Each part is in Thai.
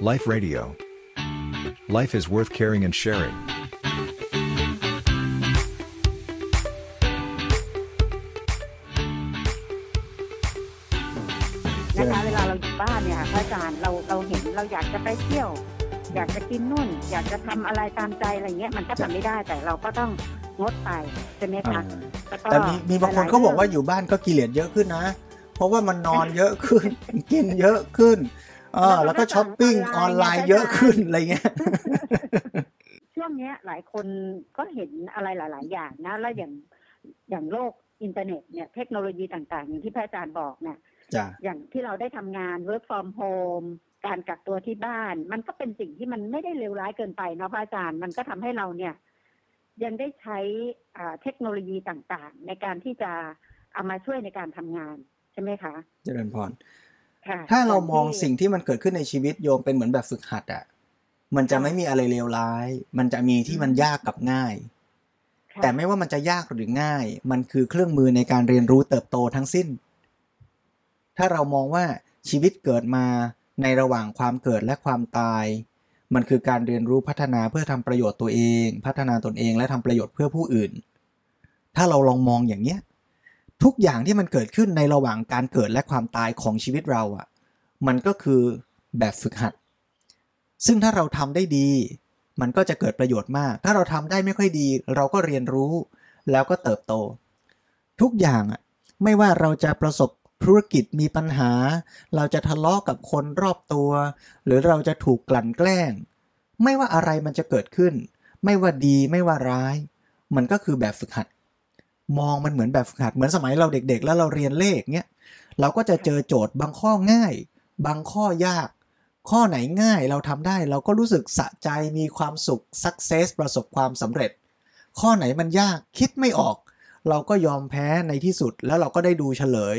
Life Radio. Life is worth caring and sharing. นะคะเวลาเราอยู่บ้านเนี่ยพระอาจารย์เราเราเห็นเราอยากจะไปเที่ยว อยากจะกินนู่น อยากจะทำอะไรตามใจอะไรเงี้ยมันก็ทำไม่ได้แต่เราก็ต้องงดไปใช่ไหมอ่าคะแล้วก็แต่มีมีบางคนหลยๆเขาบอกว่ารื่งอยู่บ้านก็กิเลสเยอะขึ้นนะ เพราะว่ามันนอนเยอะขึ้น กินเยอะขึ้น เออแล้วก็ช้อปปิ้งออนไลน์เยอะขึ้นอะไรเงี้ยช่วงเนี้ยหลายคนก็เห็นอะไรหลาย ๆ อย่างนะ แล้วอย่างอย่างโลกอินเทอร์เน็ตเนี่ยเทคโนโลยีต่าง ๆ อย่างที่พระอาจารย์บอกเนี่ยจ้ะอย่างที่เราได้ทำงาน work from home การกักตัวที่บ้าน มันก็เป็นสิ่งที่มันไม่ได้เลวร้ายเกินไปเนาะพระอาจารย์มันก็ทำให้เราเนี่ย ยังได้ใช้อ่าเทคโนโลยีต่าง ๆ ในการที่จะเอามาช่วยในการทำงานใช่ไหมคะเจริญพรค่ะ ถ้าเรามองย่ที่สิ่งที่มันเกิดขึ้นในชีวิตโยมเป็นเหมือนแบบฝึกหัดอะมันจะค่ะไม่มีอะไรเลวร้าย มันจะมีที่มันยากกับง่ายค่ะแต่ไม่ว่ามันจะยากหรือง่าย มันคือเครื่องมือในการเรียนรู้เติบโตทั้งสิ้น ถ้าเรามองว่าชีวิตเกิดมาในระหว่างความเกิดและความตาย มันคือการเรียนรู้พัฒนาเพื่อทำประโยชน์ตัวเอง พัฒนาตนเองและทำประโยชน์เพื่อผู้อื่น ถ้าเราลองมองอย่างเนี้ย ทุกอย่างที่มันเกิดขึ้นในระหว่างการเกิดและความตายของชีวิตเราอะ มันก็คือแบบฝึกหัด ซึ่งถ้าเราทำได้ดี มันก็จะเกิดประโยชน์มาก ถ้าเราทำได้ไม่ค่อยดี เราก็เรียนรู้ แล้วก็เติบโต ทุกอย่างอะไม่ว่าเราจะประสบธุรกิจมีปัญหา เราจะทะเลาะกับคนรอบตัว หรือเราจะถูกกลั่นแกล้ง ไม่ว่าอะไรมันจะเกิดขึ้น ไม่ว่าดีไม่ว่าร้าย มันก็คือแบบฝึกหัด มองมันเหมือนแบบฝึกหัดเหมือนสมัยเราเด็ก ๆ แล้วเราเรียนเลขเนี้ยเราก็จะเจอโจทย์บางข้อง่าย บางข้อยาก ข้อไหนง่ายเราทำได้ เราก็รู้สึกสะใจมีความสุข success ประสบความสำเร็จ ข้อไหนมันยากคิดไม่ออก เราก็ยอมแพ้ในที่สุดแล้วเราก็ได้ดูเฉลย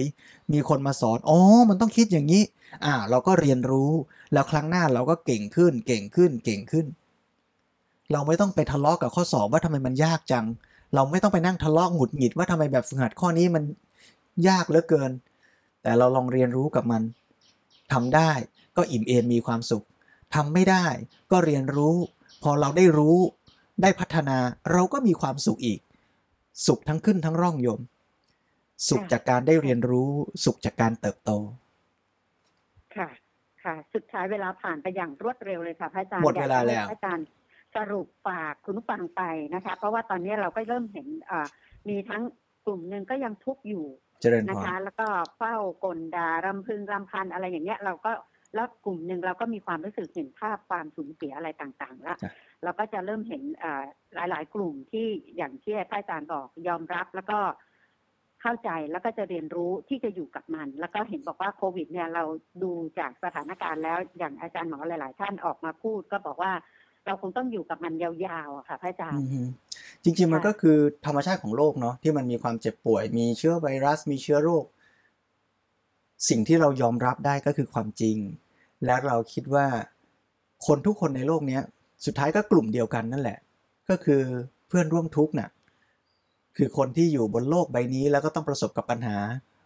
มีคนมาสอนอ๋อมันต้องคิดอย่างนี้ อ่า เราก็เรียนรู้แล้วครั้งหน้าเราก็เก่งขึ้น เก่งขึ้นเก่งขึ้น เราไม่ต้องไปทะเลาะกับข้อสอบว่าทำไมมันยากจัง เราไม่ต้องไปนั่งทะเลาะหงุดหงิดว่าทำไมแบบฝึกหัดข้อนี้มันยากเหลือเกิน แต่เราลองเรียนรู้กับมันทำได้ก็อิ่มเอมมีความสุขทำไม่ได้ก็เรียนรู้ พอเราได้รู้ได้พัฒนาเราก็มีความสุขอีก สุขทั้งขึ้นทั้งร่องโยม สุขจากการได้เรียนรู้ สุขจากการเติบโต ค่ะ ค่ะ สุดท้ายเวลาผ่านไปอย่างรวดเร็วเลยค่ะพระอาจารย์หมดเวลาแล้วอยกให้พระอาจารย์ สรุปฝากคุณผู้ฟังไปนะคะ เพราะว่าตอนนี้เราก็เริ่มเห็นอ่ามีทั้งกลุ่มหนึ่งก็ยังทุกข์อยู่เจริญพนะรคะ แล้วก็เฝ้ากลดารำพึงรำพันอะไรอย่างเงี้ยเราก็แล้วกลุ่มหนึ่งเราก็มีความรู้สึกเห็นภาพความสูญเสียอะไรต่างๆแล้วจ้ะเราก็จะเริ่มเห็นอ่าหลายๆ กลุ่มที่อย่างที่พระอาจารย์บอกยอมรับแล้วก็เข้าใจแล้วก็จะเรียนรู้ที่จะอยู่กับมัน แล้วก็เห็นบอกว่าโควิด เนี่ยเราดูจากสถานการณ์แล้วอย่างอาจารย์หมอหลาย ๆ ท่านออกมาพูด ก็บอกว่า เราคงต้องอยู่กับมันยาวๆอะค่ะพระอาจารย์อือฮึจริง ๆ มันค่ะก็คือธรรมชาติของโลกเนาะที่มันมีความเจ็บป่วย มีเชื้อไวรัส มีเชื้อโรค สิ่งที่เรายอมรับได้ก็คือความจริง และเราคิดว่าคนทุกคนในโลกเนี้ย สุดท้ายก็กลุ่มเดียวกันนั่นแหละ ก็คือเพื่อนร่วมทุกข์น่ะคือคนที่อยู่บนโลกใบนี้แล้วก็ต้องประสบกับปัญหา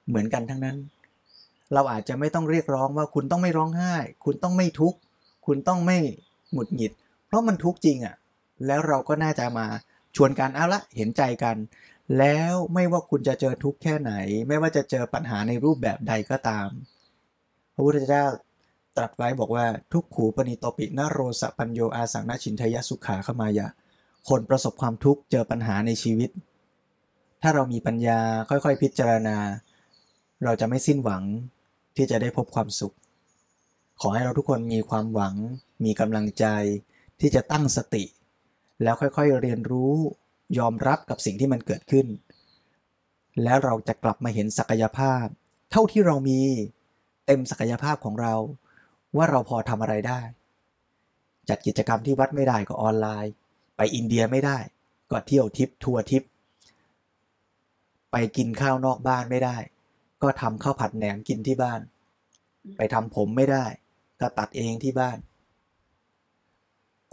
เหมือนกันทั้งนั้น เราอาจจะไม่ต้องเรียกร้องว่าคุณต้องไม่ร้องไห้ คุณต้องไม่ทุกข์ คุณต้องไม่หงุดหงิด เพราะมันทุกข์จริงอะ่ะ แล้วเราก็น่าจะมาชวนกันเอาละเห็นใจกัน แล้วไม่ว่าคุณจะเจอทุกข์แค่ไหน ไม่ว่าจะเจอปัญหาในรูปแบบใดก็ตาม พระพุทธเจ้าตรัสไว้บอกว่าทุกขูปนิโตปินโรสปัญโยอาสังนชินทยสุขาขมายะ คนประสบความทุกข์เจอปัญหาในชีวิต ถ้าเรามีปัญญาค่อยๆพิจารณา เราจะไม่สิ้นหวังที่จะได้พบความสุข ขอให้เราทุกคนมีความหวัง มีกำลังใจ ที่จะตั้งสติ แล้วค่อยๆเรียนรู้ยอมรับกับสิ่งที่มันเกิดขึ้น แล้วเราจะกลับมาเห็นศักยภาพ เท่าที่เรามีเต็มศักยภาพของเรา ว่าเราพอทำอะไรได้ จัดกิจกรรมที่วัดไม่ได้ก็ออนไลน์ ไปอินเดียไม่ได้ ก็เที่ยวทิปทัวร์ทิป ไปกินข้าวนอกบ้านไม่ได้ ก็ทำข้าวผัดแหนมกินที่บ้าน ไปทำผมไม่ได้ ก็ตัดเองที่บ้าน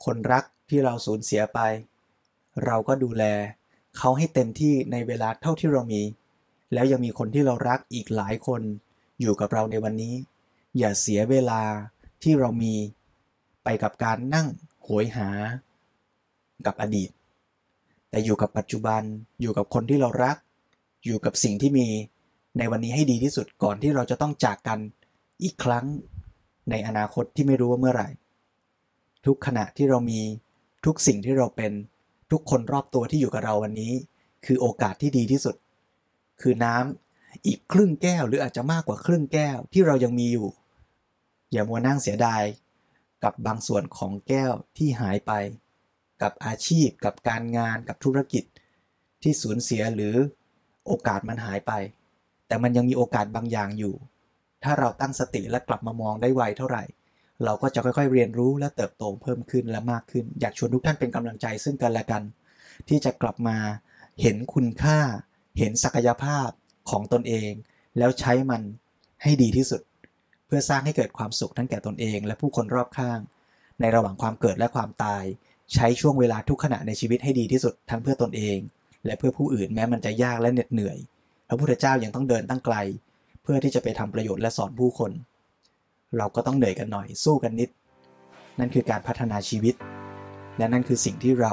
คนรักที่เราสูญเสียไป เราก็ดูแลเขาให้เต็มที่ในเวลาเท่าที่เรามี แล้วยังมีคนที่เรารักอีกหลายคน อยู่กับเราในวันนี้ อย่าเสียเวลาที่เรามี ไปกับการนั่งโหยหา กับอดีต แต่อยู่กับปัจจุบันอยู่กับคนที่เรารัก อยู่กับสิ่งที่มีในวันนี้ให้ดีที่สุดก่อนที่เราจะต้องจากกันอีกครั้งในอนาคตที่ไม่รู้ว่าเมื่อไหร่ ทุกขณะที่เรามีทุกสิ่งที่เราเป็น ทุกคนรอบตัวที่อยู่กับเราวันนี้ คือโอกาสที่ดีที่สุด คือน้ำอีกครึ่งแก้วหรืออาจจะมากกว่าครึ่งแก้วที่เรายังมีอยู่ อย่ามัวนั่งเสียดายกับบางส่วนของแก้วที่หายไป กับอาชีพ กับการงานกับธุรกิจ ที่สูญเสียหรือโอกาสมันหายไป แต่มันยังมีโอกาสบางอย่างอยู่ ถ้าเราตั้งสติและกลับมามองได้ไวเท่าไหร่ เราก็จะค่อยๆ เรียนรู้และเติบโตเพิ่มขึ้นและมากขึ้น อยากชวนทุกท่านเป็นกำลังใจซึ่งกันและกัน ที่จะกลับมาเห็นคุณค่า เห็นศักยภาพของตนเอง แล้วใช้มันให้ดีที่สุด เพื่อสร้างให้เกิดความสุขทั้งแก่ตนเอง และผู้คนรอบข้าง ในระหว่างความเกิดและความตาย ใช้ช่วงเวลาทุกขณะในชีวิตให้ดีที่สุดทั้งเพื่อตนเอง และเพื่อผู้อื่นแม้มันจะยากและเหน็ดเหนื่อยพระพุทธเจ้ายังต้องเดินตั้งไกล เพื่อที่จะไปทำประโยชน์และสอนผู้คน เราก็ต้องเหนื่อยกันหน่อยสู้กันนิด นั่นคือการพัฒนาชีวิต และนั่นคือสิ่งที่เรา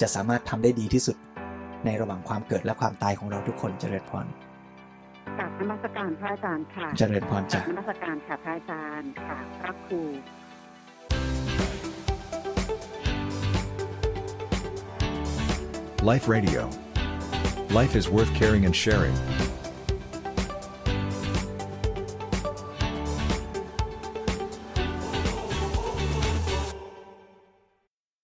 จะสามารถทำได้ดีที่สุด ในระหว่างความเกิดและความตายของเราทุกคนเจริญพรกราบนมัสการพระอาจารย์ค่ะเจริญพรกราจ้ะบนมัสการค่ะพระอาจารย์ค่ะพระครู Life Radio. Life is worth caring and sharing.